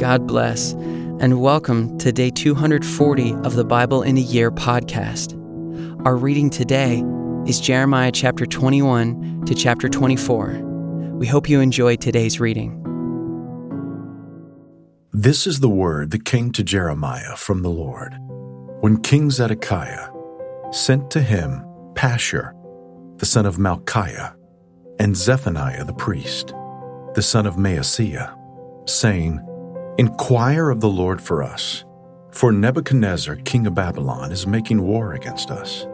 God bless, and welcome to day 240 of the Bible in a Year podcast. Our reading today is Jeremiah chapter 21 to chapter 24. We hope you enjoy today's reading. This is the word that came to Jeremiah from the Lord. When King Zedekiah sent to him Pashur, the son of Malchiah, and Zephaniah the priest, the son of Maaseiah, saying, Inquire of the Lord for us, for Nebuchadnezzar, king of Babylon, is making war against us.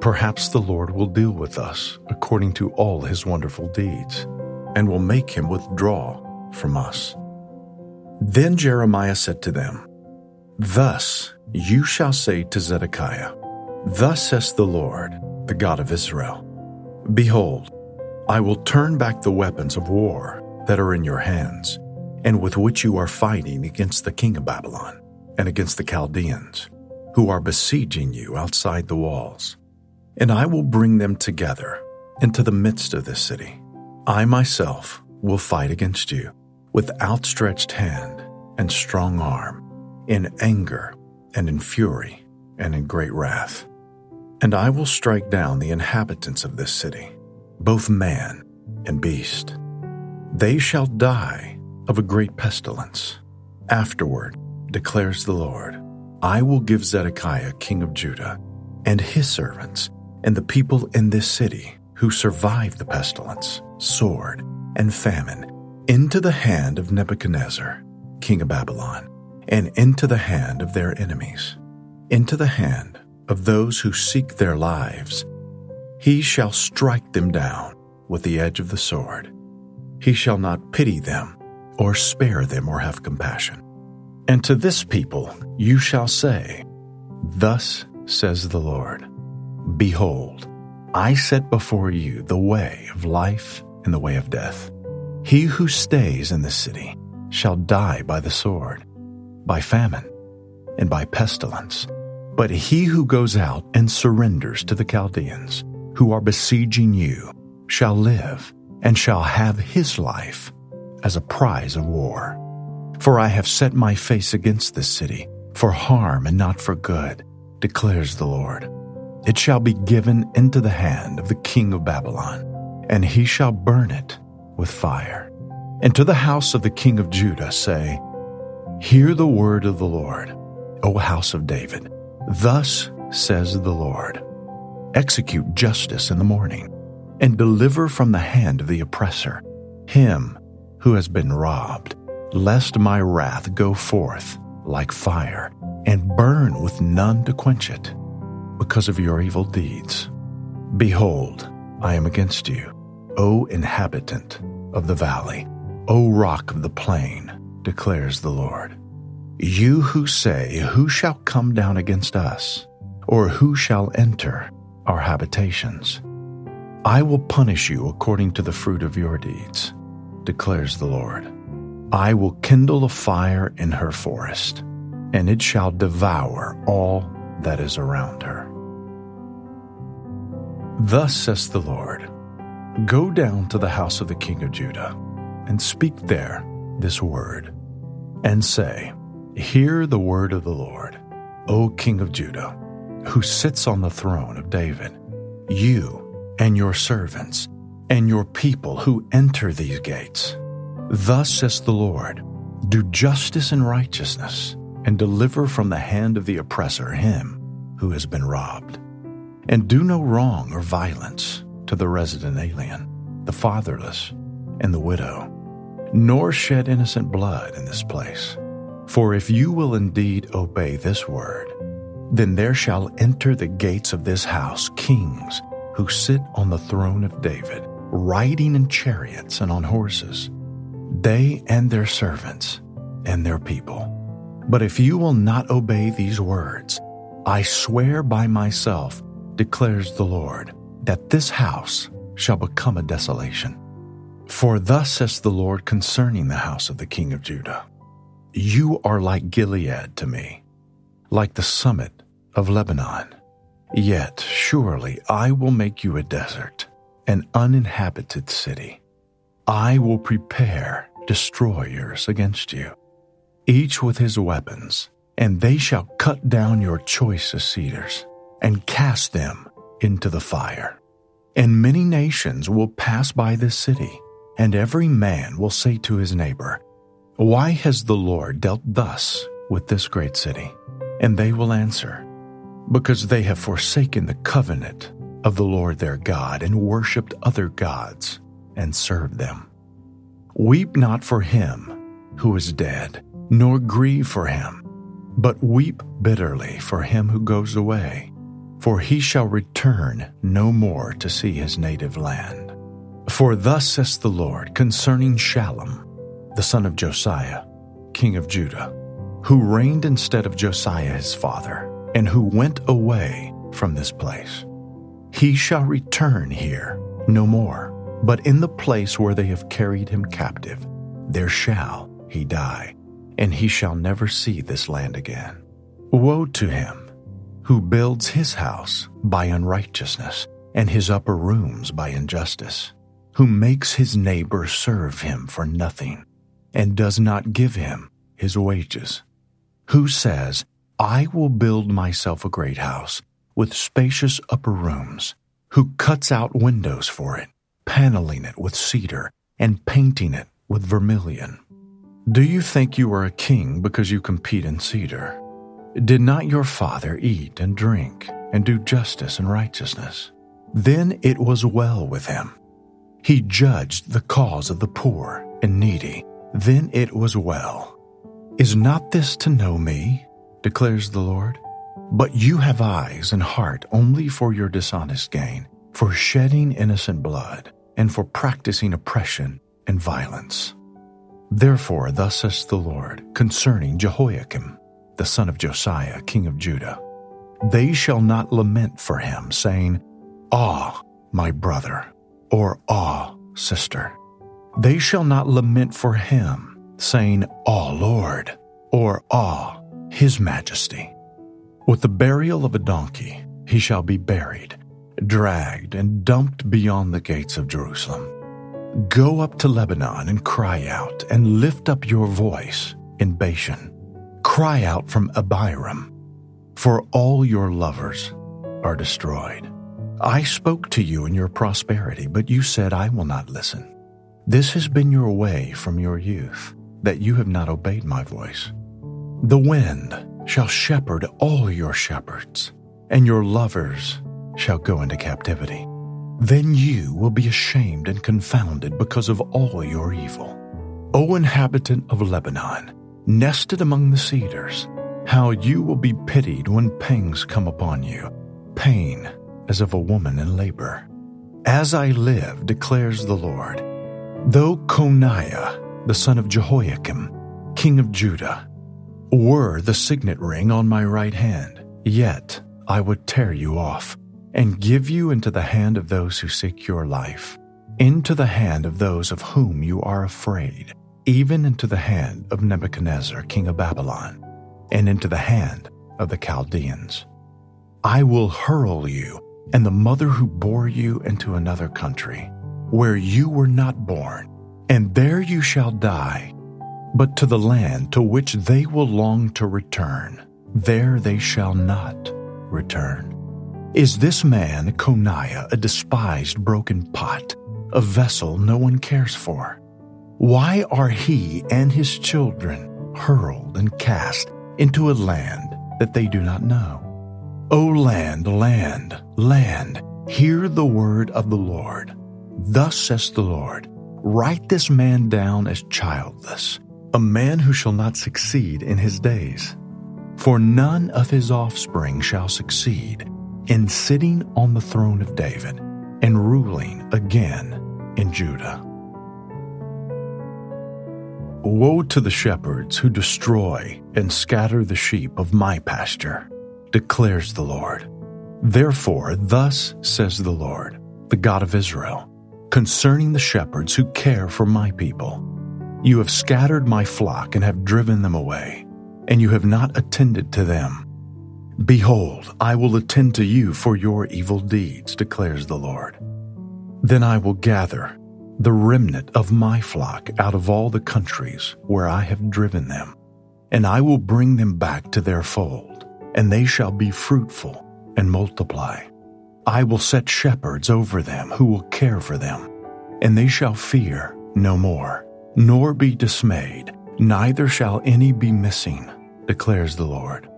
Perhaps the Lord will deal with us according to all his wonderful deeds, and will make him withdraw from us. Then Jeremiah said to them, Thus you shall say to Zedekiah, Thus says the Lord, the God of Israel Behold, I will turn back the weapons of war that are in your hands, and with which you are fighting against the king of Babylon and against the Chaldeans, who are besieging you outside the walls. And I will bring them together into the midst of this city. I myself will fight against you with outstretched hand and strong arm, in anger and in fury and in great wrath. And I will strike down the inhabitants of this city, both man and beast. They shall die of a great pestilence. Afterward, declares the Lord, I will give Zedekiah king of Judah and his servants and the people in this city who survive the pestilence, sword, and famine into the hand of Nebuchadnezzar, king of Babylon, and into the hand of their enemies, into the hand of those who seek their lives. He shall strike them down with the edge of the sword. He shall not pity them, or spare them, or have compassion. And to this people you shall say, Thus says the Lord Behold, I set before you the way of life and the way of death. He who stays in the city shall die by the sword, by famine, and by pestilence. But he who goes out and surrenders to the Chaldeans, who are besieging you, shall live and shall have his life as a prize of war. For I have set my face against this city, for harm and not for good, declares the Lord. It shall be given into the hand of the king of Babylon, and he shall burn it with fire. And to the house of the king of Judah say, Hear the word of the Lord, O house of David. Thus says the Lord Execute justice in the morning, and deliver from the hand of the oppressor him who has been robbed, lest my wrath go forth like fire, and burn with none to quench it, because of your evil deeds. Behold, I am against you, O inhabitant of the valley, O rock of the plain, declares the Lord. You who say, Who shall come down against us? Or who shall enter our habitations? I will punish you according to the fruit of your deeds, declares the Lord. I will kindle a fire in her forest, and it shall devour all that is around her. Thus says the Lord Go down to the house of the king of Judah, and speak there this word, and say, Hear the word of the Lord, O king of Judah, who sits on the throne of David. You and your servants and your people who enter these gates. Thus says the Lord Do justice and righteousness, and deliver from the hand of the oppressor him who has been robbed. And do no wrong or violence to the resident alien, the fatherless, and the widow, nor shed innocent blood in this place. For if you will indeed obey this word, then there shall enter the gates of this house kings who sit on the throne of David, riding in chariots and on horses, they and their servants and their people. But if you will not obey these words, I swear by myself, declares the Lord, that this house shall become a desolation. For thus says the Lord concerning the house of the king of Judah You are like Gilead to me, like the summit of Lebanon. Yet surely I will make you a desert, an uninhabited city. I will prepare destroyers against you. each with his weapons, and they shall cut down your choicest cedars and cast them into the fire. And many nations will pass by this city, and every man will say to his neighbor, Why has the Lord dealt thus with this great city? And they will answer, Because they have forsaken the covenant of the Lord their God and worshipped other gods and served them. Weep not for him who is dead, nor grieve for him, but weep bitterly for him who goes away, for he shall return no more to see his native land. For thus says the Lord concerning Shallum, the son of Josiah, king of Judah, who reigned instead of Josiah his father, and who went away from this place. He shall return here no more, but in the place where they have carried him captive, there shall he die, and he shall never see this land again. Woe to him who builds his house by unrighteousness, and his upper rooms by injustice, who makes his neighbor serve him for nothing, and does not give him his wages, who says, I will build myself a great house with spacious upper rooms, who cuts out windows for it, paneling it with cedar, and painting it with vermilion. Do you think you are a king because you compete in cedar? Did not your father eat and drink and do justice and righteousness? Then it was well with him. He judged the cause of the poor and needy. Then it was well. Is not this to know me? declares the Lord. But you have eyes and heart only for your dishonest gain, for shedding innocent blood, and for practicing oppression and violence. Therefore, thus says the Lord concerning Jehoiakim, the son of Josiah, king of Judah They shall not lament for him, saying, Ah, my brother, or Ah, sister. They shall not lament for him, saying, Ah, Lord, or Ah, his majesty. With the burial of a donkey, he shall be buried, dragged, and dumped beyond the gates of Jerusalem. Go up to Lebanon and cry out, and lift up your voice in Bashan. Cry out from Abarim, for all your lovers are destroyed. I spoke to you in your prosperity, but you said, I will not listen. This has been your way from your youth, that you have not obeyed my voice. The wind shall shepherd all your shepherds, and your lovers shall go into captivity. Then you will be ashamed and confounded because of all your evil. O inhabitant of Lebanon, nested among the cedars, how you will be pitied when pangs come upon you, pain as of a woman in labor. As I live, declares the Lord, though Coniah, the son of Jehoiakim, king of Judah, were the signet ring on my right hand, yet I would tear you off and give you into the hand of those who seek your life, into the hand of those of whom you are afraid, even into the hand of Nebuchadnezzar, king of Babylon, and into the hand of the Chaldeans. I will hurl you and the mother who bore you into another country, where you were not born, and there you shall die but to the land to which they will long to return, there they shall not return. Is this man, Coniah, a despised broken pot, a vessel no one cares for? Why are he and his children hurled and cast into a land that they do not know? O land, land, land, hear the word of the Lord. Thus says the Lord Write this man down as childless a man who shall not succeed in his days. For none of his offspring shall succeed in sitting on the throne of David and ruling again in Judah. Woe to the shepherds who destroy and scatter the sheep of my pasture, declares the Lord. Therefore, thus says the Lord, the God of Israel, concerning the shepherds who care for my people you have scattered my flock and have driven them away, and you have not attended to them. Behold, I will attend to you for your evil deeds, declares the Lord. Then I will gather the remnant of my flock out of all the countries where I have driven them, and I will bring them back to their fold, and they shall be fruitful and multiply. I will set shepherds over them who will care for them, and they shall fear no more, nor be dismayed, neither shall any be missing, declares the Lord.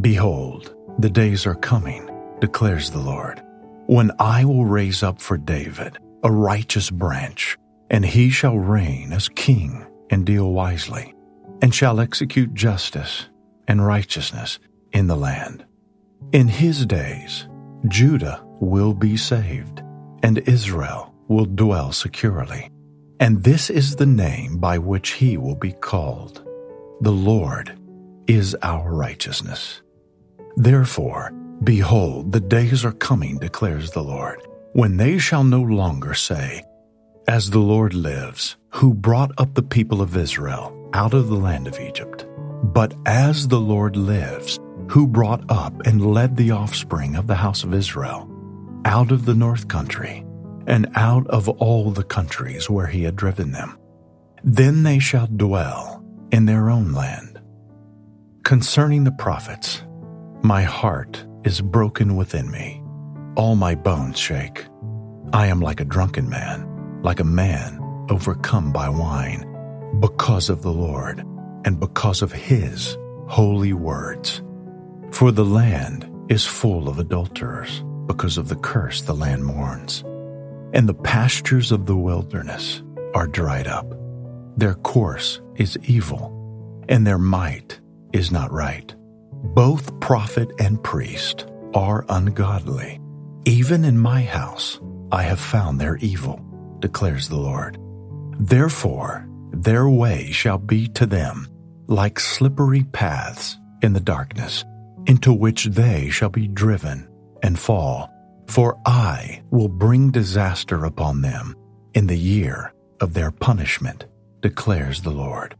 Behold, the days are coming, declares the Lord, when I will raise up for David a righteous branch, and he shall reign as king and deal wisely, and shall execute justice and righteousness in the land. In his days, Judah will be saved, and Israel will dwell securely. And this is the name by which he will be called. The Lord is our righteousness. Therefore, behold, the days are coming, declares the Lord, when they shall no longer say, As the Lord lives, who brought up the people of Israel out of the land of Egypt, but as the Lord lives, who brought up and led the offspring of the house of Israel out of the north country and out of all the countries where he had driven them. Then they shall dwell in their own land. Concerning the prophets, my heart is broken within me. All my bones shake. I am like a drunken man, like a man overcome by wine, because of the Lord and because of his holy words. For the land is full of adulterers because of the curse the land mourns. And the pastures of the wilderness are dried up. Their course is evil, and their might is not right. Both prophet and priest are ungodly. Even in my house I have found their evil, declares the Lord. Therefore, their way shall be to them like slippery paths in the darkness, into which they shall be driven and fall. For I will bring disaster upon them in the year of their punishment, declares the Lord.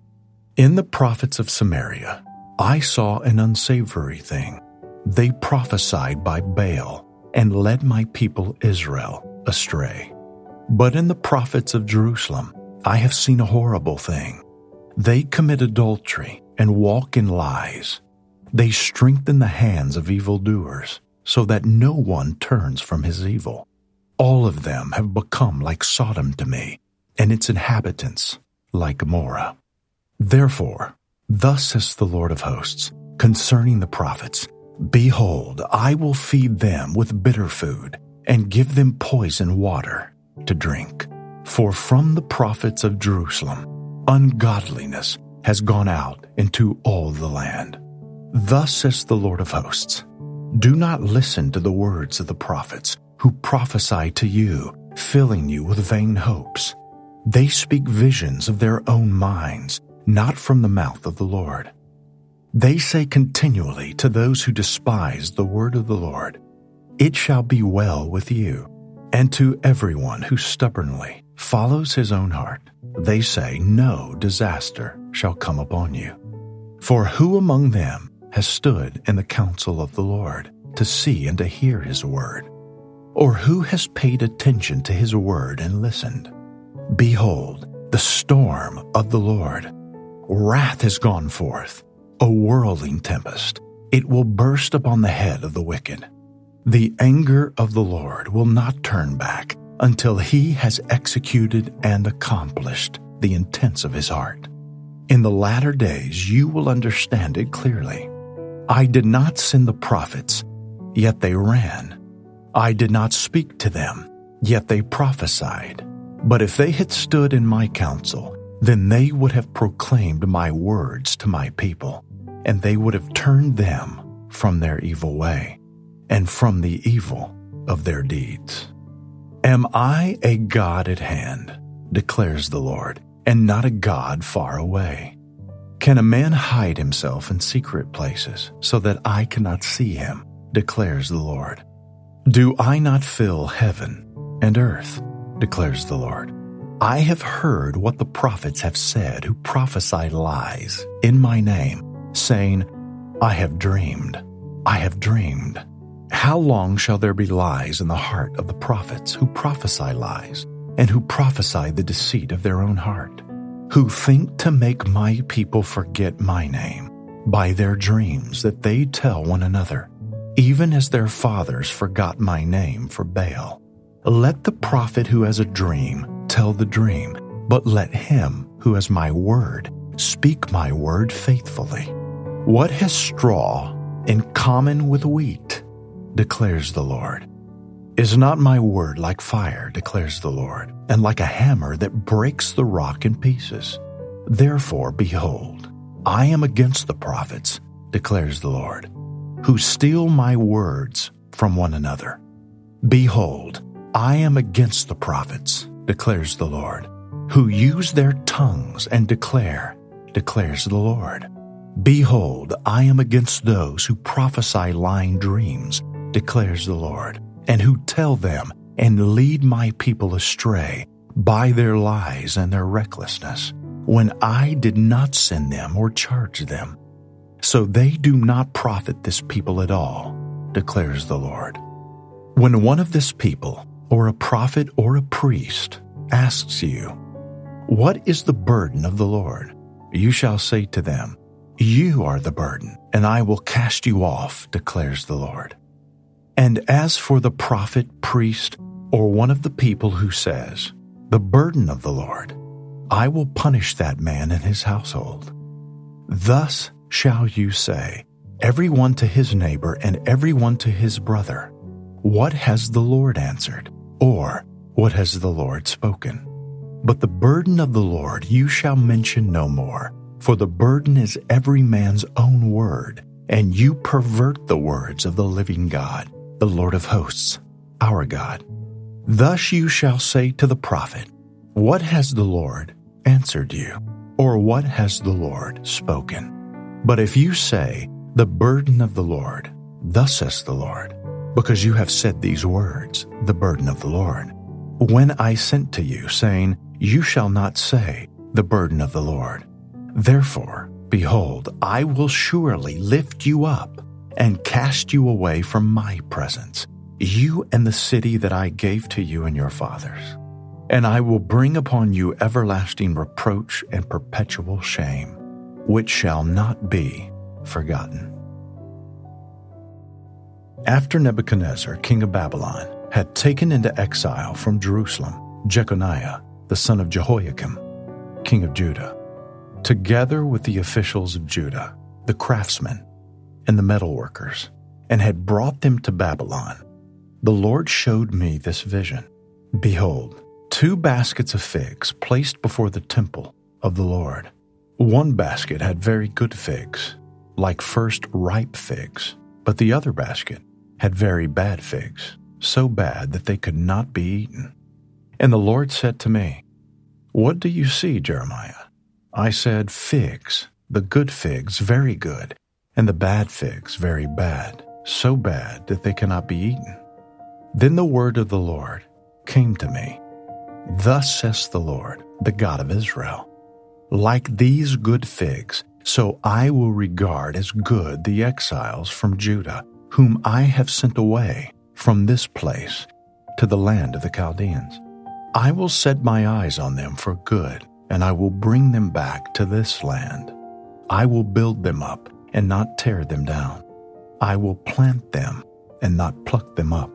In the prophets of Samaria, I saw an unsavory thing. They prophesied by Baal and led my people Israel astray. But in the prophets of Jerusalem, I have seen a horrible thing. They commit adultery and walk in lies. They strengthen the hands of evildoers so that no one turns from his evil. All of them have become like Sodom to me, and its inhabitants like Gomorrah. Therefore, thus says the Lord of hosts, concerning the prophets, Behold, I will feed them with bitter food, and give them poison water to drink. For from the prophets of Jerusalem, ungodliness has gone out into all the land. Thus says the Lord of hosts, do not listen to the words of the prophets who prophesy to you, filling you with vain hopes. They speak visions of their own minds, not from the mouth of the Lord. They say continually to those who despise the word of the Lord, It shall be well with you. And to everyone who stubbornly follows his own heart, they say, No disaster shall come upon you. For who among them has stood in the counsel of the Lord to see and to hear his word? Or who has paid attention to his word and listened? Behold, the storm of the Lord. Wrath has gone forth, a whirling tempest. It will burst upon the head of the wicked. The anger of the Lord will not turn back until he has executed and accomplished the intents of his heart. In the latter days you will understand it clearly. I did not send the prophets, yet they ran. I did not speak to them, yet they prophesied. But if they had stood in my counsel, then they would have proclaimed my words to my people, and they would have turned them from their evil way, and from the evil of their deeds. Am I a God at hand, declares the Lord, and not a God far away? Can a man hide himself in secret places so that I cannot see him? declares the Lord. Do I not fill heaven and earth? declares the Lord. I have heard what the prophets have said who prophesy lies in my name, saying, I have dreamed, I have dreamed. How long shall there be lies in the heart of the prophets who prophesy lies and who prophesy the deceit of their own heart? Who think to make my people forget my name by their dreams that they tell one another, even as their fathers forgot my name for Baal. Let the prophet who has a dream tell the dream, but let him who has my word speak my word faithfully. What has straw in common with wheat? declares the Lord. Is not my word like fire, declares the Lord, and like a hammer that breaks the rock in pieces? Therefore, behold, I am against the prophets, declares the Lord, who steal my words from one another. Behold, I am against the prophets, declares the Lord, who use their tongues and declare, declares the Lord. Behold, I am against those who prophesy lying dreams, declares the Lord, and who tell them and lead my people astray by their lies and their recklessness, when I did not send them or charge them. So they do not profit this people at all, declares the Lord. When one of this people, or a prophet or a priest, asks you, What is the burden of the Lord? You shall say to them, You are the burden, and I will cast you off, declares the Lord. And as for the prophet, priest, or one of the people who says, The burden of the Lord, I will punish that man and his household. Thus shall you say, Every one to his neighbor and every one to his brother, What has the Lord answered? Or, What has the Lord spoken? But the burden of the Lord you shall mention no more, for the burden is every man's own word, and you pervert the words of the living God the Lord of hosts, our God. Thus you shall say to the prophet, What has the Lord answered you? Or what has the Lord spoken? But if you say, The burden of the Lord, thus says the Lord, because you have said these words, the burden of the Lord, when I sent to you, saying, You shall not say, the burden of the Lord. Therefore, behold, I will surely lift you up and cast you away from my presence, you and the city that I gave to you and your fathers. And I will bring upon you everlasting reproach and perpetual shame, which shall not be forgotten. After Nebuchadnezzar, king of Babylon, had taken into exile from Jerusalem Jeconiah, the son of Jehoiakim, king of Judah, together with the officials of Judah, the craftsmen, and the metalworkers, and had brought them to Babylon, the Lord showed me this vision. Behold, two baskets of figs placed before the temple of the Lord. One basket had very good figs, like first ripe figs, but the other basket had very bad figs, so bad that they could not be eaten. And the Lord said to me, What do you see, Jeremiah? I said, Figs, the good figs, very good, and the bad figs very bad, so bad that they cannot be eaten. Then the word of the Lord came to me. Thus says the Lord, the God of Israel Like these good figs, so I will regard as good the exiles from Judah, whom I have sent away from this place to the land of the Chaldeans. I will set my eyes on them for good, and I will bring them back to this land. I will build them up and not tear them down. I will plant them and not pluck them up.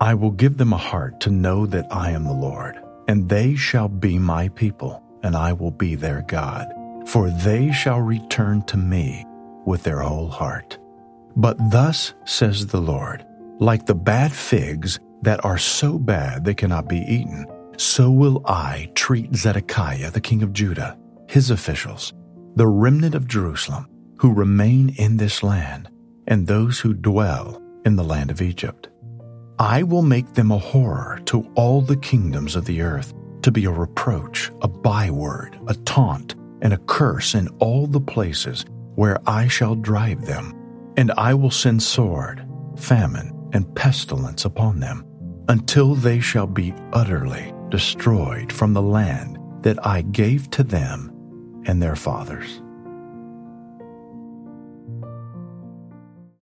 I will give them a heart to know that I am the Lord, and they shall be my people, and I will be their God, for they shall return to me with their whole heart. But thus says the Lord, like the bad figs that are so bad they cannot be eaten, so will I treat Zedekiah the king of Judah, his officials, the remnant of Jerusalem, who remain in this land, and those who dwell in the land of Egypt. I will make them a horror to all the kingdoms of the earth, to be a reproach, a byword, a taunt, and a curse in all the places where I shall drive them. And I will send sword, famine, and pestilence upon them, until they shall be utterly destroyed from the land that I gave to them and their fathers.